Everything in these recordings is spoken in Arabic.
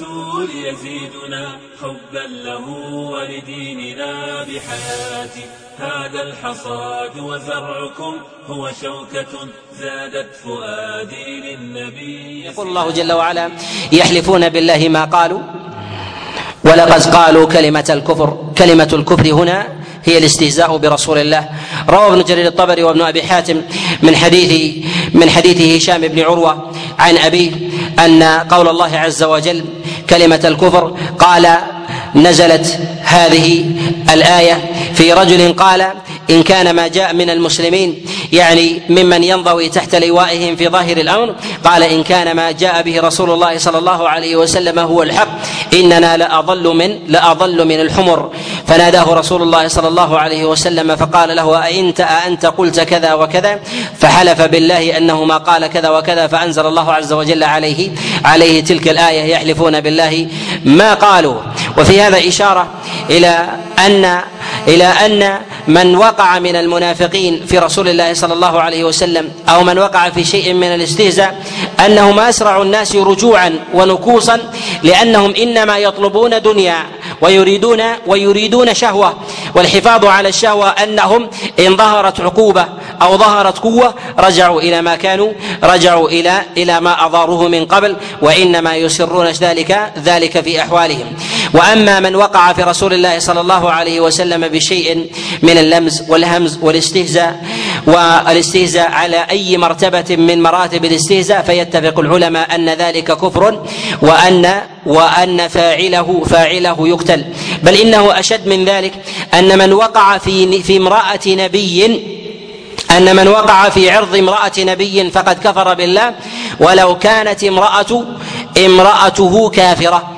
الرسول يزيدنا حبا له ولديننا بحياتي هذا الحصاد وزرعكم هو شوكة زادت فؤادي للنبي يقول الله جل وعلا يحلفون بالله ما قالوا ولقد قالوا كلمة الكفر كلمة الكفر هنا هي الاستهزاء برسول الله. روى ابن جرير الطبري وابن أبي حاتم من حديث من حديث هشام بن عروة عن أبيه أن قول الله عز وجل كلمة الكفر قال نزلت هذه الآية في رجل قال إن كان ما جاء من المسلمين يعني ممن ينضوي تحت لوائهم في ظاهر الأمر قال إن كان ما جاء به رسول الله صلى الله عليه وسلم هو الحق إننا لأضل من لأضل من الحمر. فناداه رسول الله صلى الله عليه وسلم فقال له أئنت أأنت قلت كذا وكذا؟ فحلف بالله أنه ما قال كذا وكذا فأنزل الله عز وجل عليه عليه تلك الآية يحلفون بالله ما قالوا. وفي هذا إشارة إلى أن إلى أن من وقع من المنافقين في رسول الله صلى الله عليه وسلم أو من وقع في شيء من الاستهزاء أنهم أسرع الناس رجوعا ونكوصا لأنهم إنما يطلبون دنيا ويريدون ويريدون شهوة والحفاظ على الشهوة أنهم إن ظهرت عقوبة أو ظهرت قوة رجعوا إلى ما كانوا رجعوا إلى إلى ما أضاروه من قبل وإنما يسرون ذلك ذلك في أحوالهم وأما من وقع في رسول الله صلى الله عليه وسلم بشيء من اللمز والهمز والاستهزاء والاستهزاء على أي مرتبة من مراتب الاستهزاء فيتفق العلماء أن ذلك كفر وان وأن فاعله فاعله يقتل. بل إنه أشد من ذلك أن من وقع في في امرأة نبي أن من وقع في عرض امرأة نبي فقد كفر بالله ولو كانت امراه امرأته كافرة.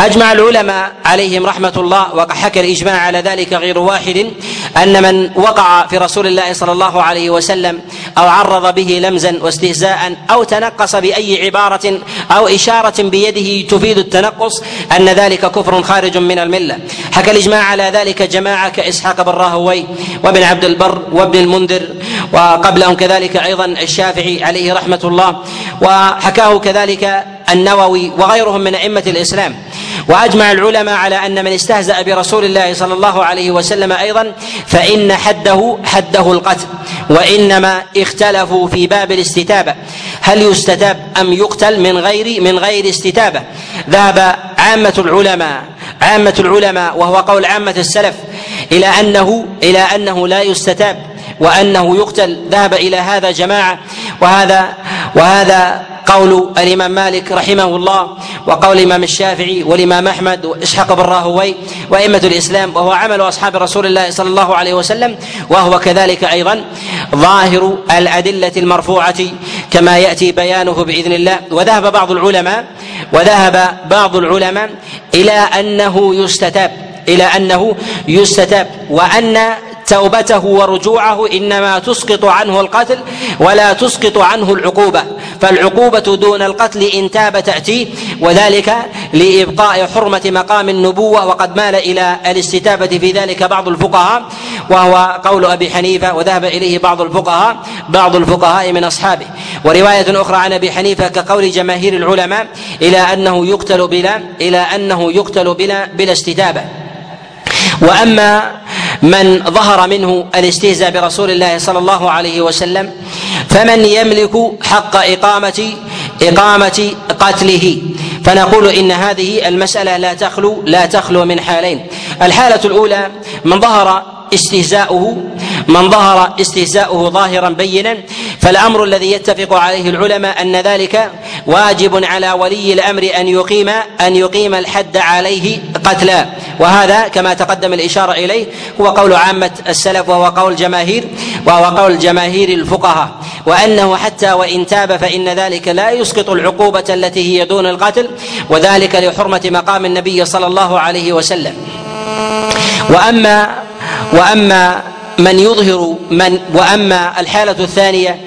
أجمع العلماء عليهم رحمة الله وقد حكى الإجماع على ذلك غير واحد أن من وقع في رسول الله صلى الله عليه وسلم أو عرض به لمزا واستهزاء أو تنقص بأي عبارة أو إشارة بيده تفيد التنقص أن ذلك كفر خارج من الملة. حكى الإجماع على ذلك جماعة كإسحاق بن راهوي وابن عبد البر وابن المنذر وقبلهم كذلك أيضا الشافعي عليه رحمة الله وحكاه كذلك النووي وغيرهم من أئمة الإسلام. وأجمع العلماء على أن من استهزأ برسول الله صلى الله عليه وسلم أيضا فإن حده حده القتل وإنما اختلفوا في باب الاستتابة. هل يستتاب أم يقتل من غير من غير استتابة؟ ذهب عامة العلماء عامة العلماء وهو قول عامة السلف إلى أنه إلى أنه لا يستتاب وأنه يقتل. ذهب إلى هذا جماعة وهذا وهذا قول الإمام مالك رحمه الله وقول الإمام الشافعي والإمام أحمد وإسحاق بن راهوي وأئمة الإسلام وهو عمل أصحاب رسول الله صلى الله عليه وسلم وهو كذلك أيضا ظاهر الأدلة المرفوعة كما يأتي بيانه بإذن الله وذهب بعض العلماء وذهب بعض العلماء إلى أنه يستتاب إلى أنه يستتاب وأن توبته ورجوعه إنما تسقط عنه القتل ولا تسقط عنه العقوبة فالعقوبة دون القتل إن تاب تأتيه وذلك لإبقاء حرمة مقام النبوة وقد مال إلى الاستتابة في ذلك بعض الفقهاء وهو قول أبي حنيفة وذهب إليه بعض الفقهاء بعض الفقهاء من أصحابه. ورواية أخرى عن أبي حنيفة كقول جماهير العلماء إلى أنه يقتل بلا إلى أنه يقتل بلا بلا استتابة. وأما من ظهر منه الاستهزاء برسول الله صلى الله عليه وسلم فمن يملك حق اقامه إقامة قتله. فنقول إن هذه المسألة لا تخلو لا تخلو من حالين. الحالة الأولى من ظهر استهزاؤه من ظهر استهزاؤه ظاهرا بينا فالأمر الذي يتفق عليه العلماء أن ذلك واجب على ولي الأمر أن يقيم أن يقيم الحد عليه قتلا. وهذا كما تقدم الإشارة إليه هو قول عامة السلف وهو قول جماهير وهو قول جماهير الفقهاء وأنه حتى وإن تاب فإن ذلك لا يسقط العقوبة التي هي دون القتل وذلك لحرمة مقام النبي صلى الله عليه وسلم. وأما وأما من يظهر من وأما الحالة الثانية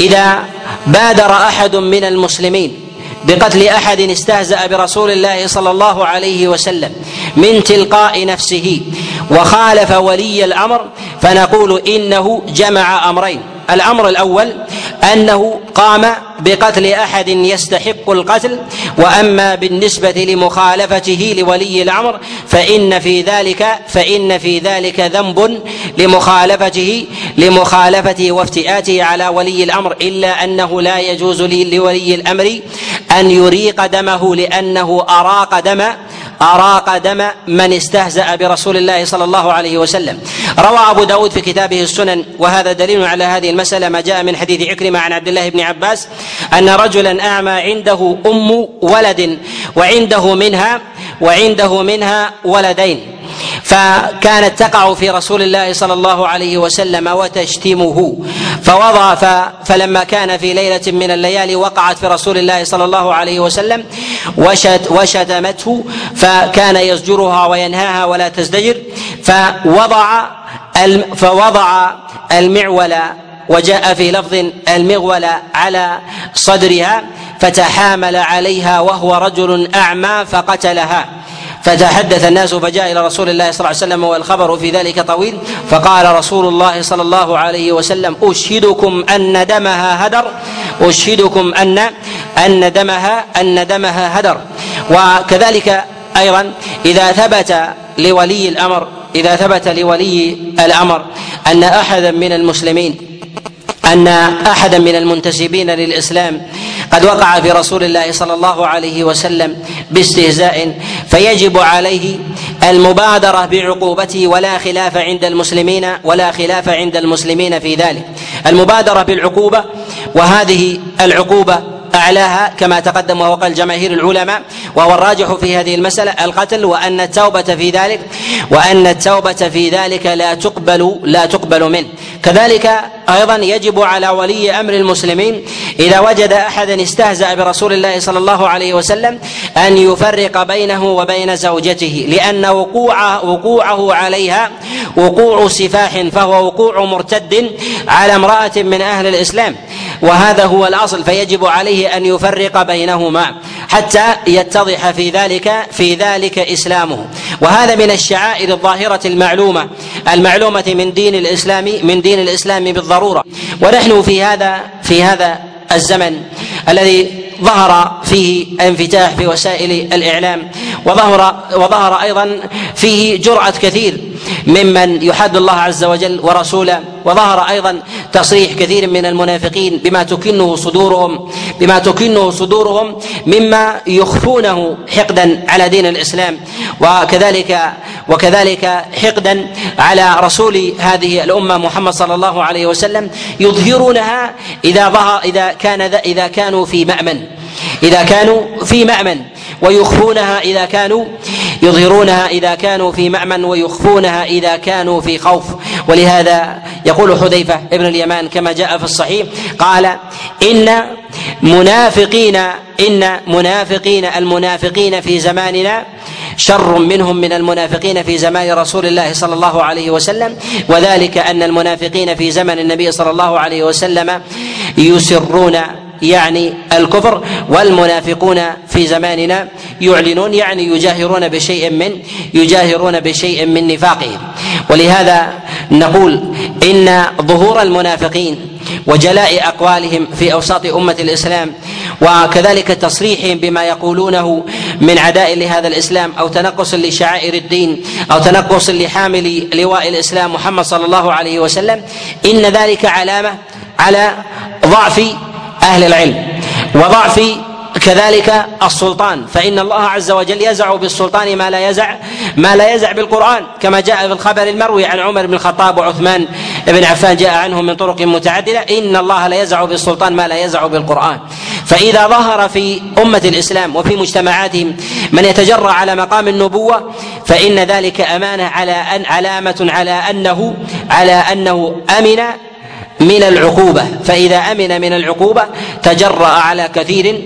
إذا بادر أحد من المسلمين بقتل أحد استهزأ برسول الله صلى الله عليه وسلم من تلقاء نفسه وخالف ولي الأمر فنقول إنه جمع أمرين. الأمر الأول أنه قام بقتل أحد يستحق القتل وأما بالنسبة لمخالفته لولي الأمر فإن في ذلك فإن في ذلك ذنب لمخالفته لمخالفته وافتئاته على ولي الأمر إلا أنه لا يجوز لولي الأمر أن يريق دمه لأنه أراق دم أراق دم من استهزأ برسول الله صلى الله عليه وسلم. روى أبو داود في كتابه السنن وهذا دليل على هذه المسألة ما جاء من حديث عكرمة عن عبد الله بن عباس أن رجلا أعمى عنده أم ولد وعنده منها وعنده منها ولدين. فكانت تقع في رسول الله صلى الله عليه وسلم وتشتمه. فوضع فلما كان في ليلة من الليالي وقعت في رسول الله صلى الله عليه وسلم وشت وشتمته. فكان يزجرها وينهاها ولا تزدجر. فوضع فوضع المعول وجاء في لفظ المغول على صدرها. فتحامل عليها وهو رجل أعمى فقتلها. فتحدث الناس فجاء إلى رسول الله صلى الله عليه وسلم والخبر في ذلك طويل. فقال رسول الله صلى الله عليه وسلم أشهدكم أن دمها هدر أشهدكم أن أن دمها أن دمها هدر. وكذلك أيضا إذا ثبت لولي الأمر إذا ثبت لولي الأمر أن أحدا من المسلمين أن أحدا من المنتسبين للإسلام قد وقع في رسول الله صلى الله عليه وسلم باستهزاء فيجب عليه المبادرة بعقوبته ولا خلاف عند المسلمين ولا خلاف عند المسلمين في ذلك. المبادرة بالعقوبة وهذه العقوبة أعلاها كما تقدم وهو قال جماهير العلماء وهو الراجح في هذه المسألة القتل وأن التوبة في ذلك وأن التوبة في ذلك لا تقبل لا تقبل منه. كذلك أيضا يجب على ولي أمر المسلمين إذا وجد احدا استهزأ برسول الله صلى الله عليه وسلم أن يفرق بينه وبين زوجته لأن وقوع وقوعه عليها وقوع سفاح فهو وقوع مرتد على امرأة من أهل الإسلام وهذا هو الأصل فيجب عليه أن يفرق بينهما. حتى يتضح في ذلك في ذلك إسلامه. وهذا من الشعائر الظاهرة المعلومه المعلومة من دين الاسلام من دين الإسلام بالضرورة. ونحن في هذا في هذا الزمن الذي ظهر فيه انفتاح في وسائل الإعلام وظهر وظهر أيضا فيه جرأة كثير ممن يحد الله عز وجل ورسوله وظهر أيضا تصريح كثير من المنافقين بما تكنه صدورهم بما تكنه صدورهم مما يخفونه حقدا على دين الإسلام. وكذلك وكذلك حقدا على رسول هذه الأمة محمد صلى الله عليه وسلم يظهرونها إذا ظهر إذا كان إذا كانوا في مأمن. إذا كانوا في مأمن. ويخفونها إذا كانوا يظهرونها إذا كانوا في مأمن ويخفونها إذا كانوا في خوف. ولهذا يقول حذيفة ابن اليمان كما جاء في الصحيح قال إن منافقين إن منافقين المنافقين في زماننا شر منهم من المنافقين في زمان رسول الله صلى الله عليه وسلم. وذلك أن المنافقين في زمن النبي صلى الله عليه وسلم يسرون يعني الكفر والمنافقون في زماننا يعلنون يعني يجاهرون بشيء من يجاهرون بشيء من نفاقهم. ولهذا نقول إن ظهور المنافقين وجلاء أقوالهم في أوساط أمة الإسلام وكذلك تصريحهم بما يقولونه من عداء لهذا الإسلام أو تنقص لشعائر الدين أو تنقص لحامل لواء الإسلام محمد صلى الله عليه وسلم إن ذلك علامة على ضعف أهل العلم. وضعف كذلك السلطان. فإن الله عز وجل يزع بالسلطان ما لا يزع ما لا يزع بالقرآن كما جاء في الخبر المروي عن عمر بن الخطاب وعثمان بن عفان جاء عنهم من طرق متعددة. إن الله لا يزع بالسلطان ما لا يزع بالقرآن. فإذا ظهر في أمة الإسلام وفي مجتمعاتهم من يتجرأ على مقام النبوة فإن ذلك أمانة على أن علامة على أنه على أنه أمن من العقوبة. فإذا أمن من العقوبة تجرأ على كثير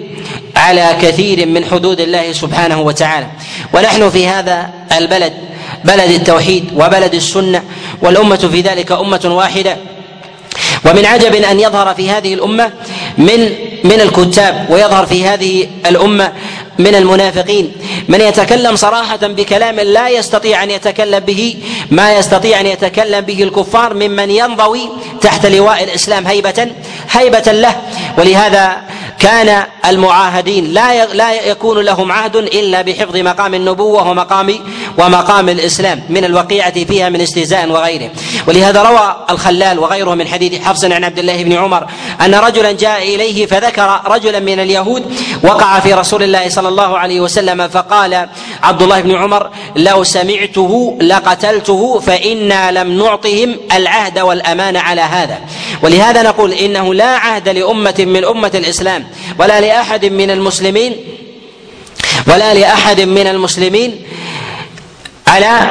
على كثير من حدود الله سبحانه وتعالى. ونحن في هذا البلد بلد التوحيد وبلد السنة والأمة في ذلك أمة واحدة. ومن عجب أن يظهر في هذه الأمة من من الكتاب ويظهر في هذه الأمة من المنافقين. من يتكلم صراحة بكلام لا يستطيع أن يتكلم به ما يستطيع أن يتكلم به الكفار ممن ينضوي تحت لواء الإسلام هيبة هيبة له. ولهذا كان المعاهدين لا لا يكون لهم عهد إلا بحفظ مقام النبوة ومقام ومقام الإسلام من الوقيعة فيها من استهزاء وغيره. ولهذا روى الخلال وغيره من حديث حفص عن عبد الله بن عمر أن رجلا جاء إليه فذكر رجلا من اليهود وقع في رسول الله صلى الله عليه وسلم فقال عبد الله بن عمر لو سمعته لقتلته فإنا لم نعطهم العهد والأمان على هذا. ولهذا نقول إنه لا عهد لأمة من أمة الإسلام ولا لأحد من المسلمين ولا لأحد من المسلمين على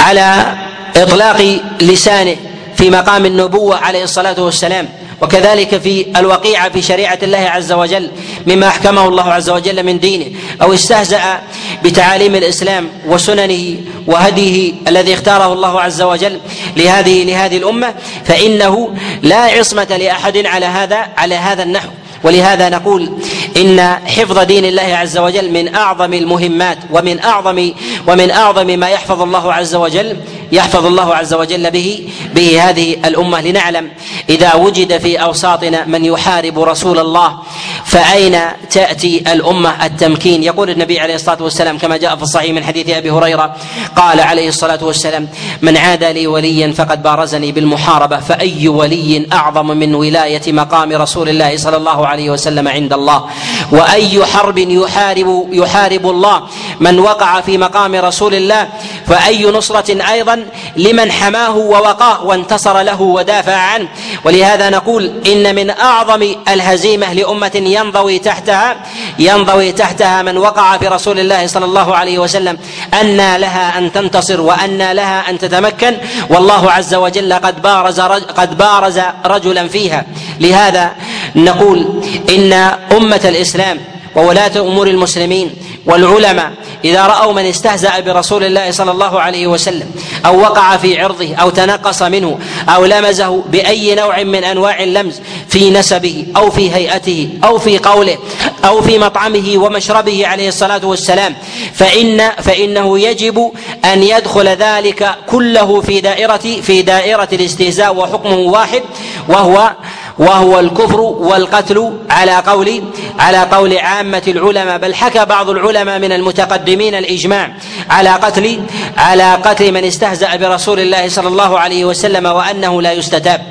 على إطلاق لسانه في مقام النبوة عليه الصلاة والسلام. وكذلك في الوقيعه في شريعة الله عز وجل مما أحكمه الله عز وجل من دينه أو استهزأ بتعاليم الإسلام وسننه وهديه الذي اختاره الله عز وجل لهذه لهذه الأمة. فإنه لا عصمة لأحد على هذا على هذا النحو. ولهذا نقول إن حفظ دين الله عز وجل من أعظم المهمات ومن اعظم ومن أعظم ما يحفظ الله عز وجل يحفظ الله عز وجل به به هذه الأمة لنعلم إذا وجد في أوساطنا من يحارب رسول الله فأين تأتي الأمة التمكين؟ يقول النبي عليه الصلاة والسلام كما جاء في الصحيح من حديث أبي هريرة قال عليه الصلاة والسلام من عادى لي وليا فقد بارزني بالمحاربة فأي ولي أعظم من ولاية مقام رسول الله صلى الله عليه وسلم عند الله؟ وأي حرب يحارب يحارب الله؟ من وقع في مقام رسول الله فأي نصرة أيضا لمن حماه ووقاه وانتصر له ودافع عنه. ولهذا نقول إن من أعظم الهزيمة لأمة ينضوي تحتها ينضوي تحتها من وقع في رسول الله صلى الله عليه وسلم أن لها أن تنتصر وأن لها أن تتمكن. والله عز وجل قد بارز قد بارز رجلا فيها. لهذا نقول إن أمة الإسلام وولاة أمور المسلمين والعلماء إذا رأوا من استهزأ برسول الله صلى الله عليه وسلم أو وقع في عرضه أو تنقص منه أو لمزه بأي نوع من أنواع اللمز في نسبه أو في هيئته أو في قوله أو في مطعمه ومشربه عليه الصلاة والسلام فان فإنه يجب أن يدخل ذلك كله في دائره في دائرة الاستهزاء وحكمه واحد وهو وهو الكفر والقتل على قول على قول عامة العلماء بل حكى بعض العلماء من المتقدمين الإجماع على قتل على قتل من استهزأ برسول الله صلى الله عليه وسلم وأنه لا يستتاب.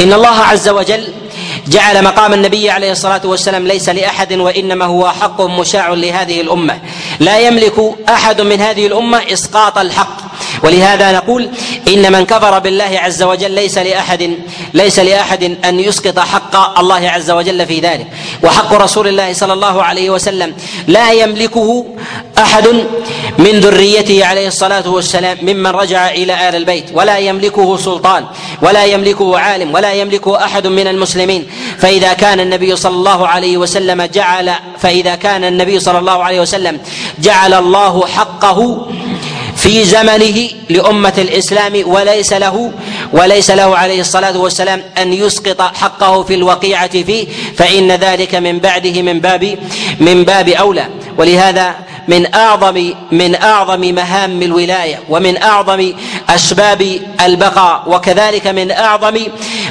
إن الله عز وجل جعل مقام النبي عليه الصلاة والسلام ليس لأحد وإنما هو حق مشاع لهذه الأمة. لا يملك أحد من هذه الأمة إسقاط الحق. ولهذا نقول إن من كفر بالله عز وجل ليس لأحد ليس لأحد أن يسقط حق الله عز وجل في ذلك. وحق رسول الله صلى الله عليه وسلم لا يملكه أحد من ذريته عليه الصلاة والسلام ممن رجع إلى آل البيت. ولا يملكه سلطان ولا يملكه عالم ولا يملكه أحد من المسلمين. فإذا كان النبي صلى الله عليه وسلم جعل فإذا كان النبي صلى الله عليه وسلم جعل الله حقه في زمنه لأمة الإسلام وليس له وليس له عليه الصلاة والسلام أن يسقط حقه في الوقيعة فيه فإن ذلك من بعده من باب من باب أولى. ولهذا من أعظم من أعظم مهام الولاية ومن أعظم أسباب البقاء وكذلك من أعظم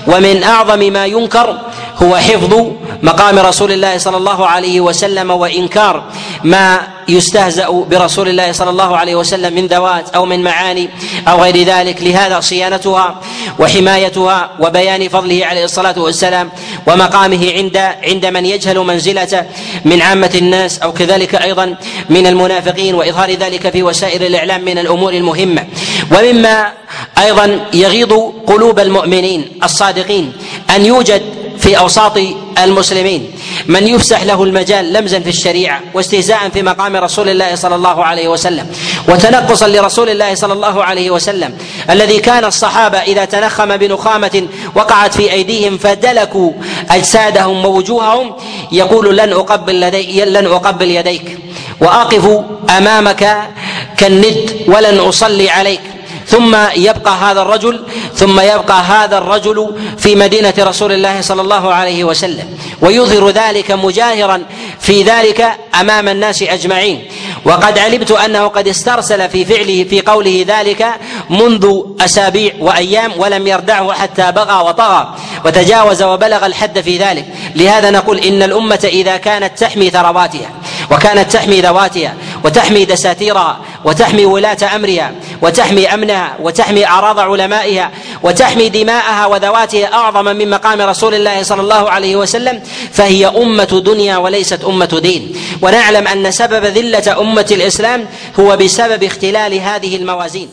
ومن أعظم ما ينكر هو حفظ مقام رسول الله صلى الله عليه وسلم وإنكار ما يستهزأ برسول الله صلى الله عليه وسلم من ذوات أو من معاني أو غير ذلك. لهذا صيانتها وحمايتها وبيان فضله عليه الصلاة والسلام ومقامه عند عند من يجهل منزلته من عامة الناس أو كذلك أيضا من المنافقين وإظهار ذلك في وسائل الإعلام من الأمور المهمة. ومما أيضا يغيض قلوب المؤمنين الصادقين أن يوجد في أوساط المسلمين. من يفسح له المجال لمزا في الشريعة واستهزاء في مقام رسول الله صلى الله عليه وسلم وتنقصا لرسول الله صلى الله عليه وسلم الذي كان الصحابة إذا تنخم بنخامة وقعت في أيديهم فدلكوا أجسادهم ووجوههم يقول لن أقبل لدي لن أقبل يديك وأقف أمامك كالند ولن أصلي عليك. ثم يبقى هذا الرجل ثم يبقى هذا الرجل في مدينة رسول الله صلى الله عليه وسلم. ويظهر ذلك مجاهرا في ذلك أمام الناس أجمعين. وقد علمت أنه قد استرسل في فعله في قوله ذلك منذ أسابيع وأيام ولم يردعه حتى بغى وطغى وتجاوز وبلغ الحد في ذلك. لهذا نقول إن الأمة إذا كانت تحمي ثرواتها وكانت تحمي ذواتها وتحمي دساتيرها وتحمي ولاة أمرها وتحمي أمنها وتحمي أعراض علمائها وتحمي دماءها وذواتها أعظم من مقام رسول الله صلى الله عليه وسلم فهي أمة دنيا وليست أمة دين. ونعلم أن سبب ذلة أمة الإسلام هو بسبب اختلال هذه الموازين.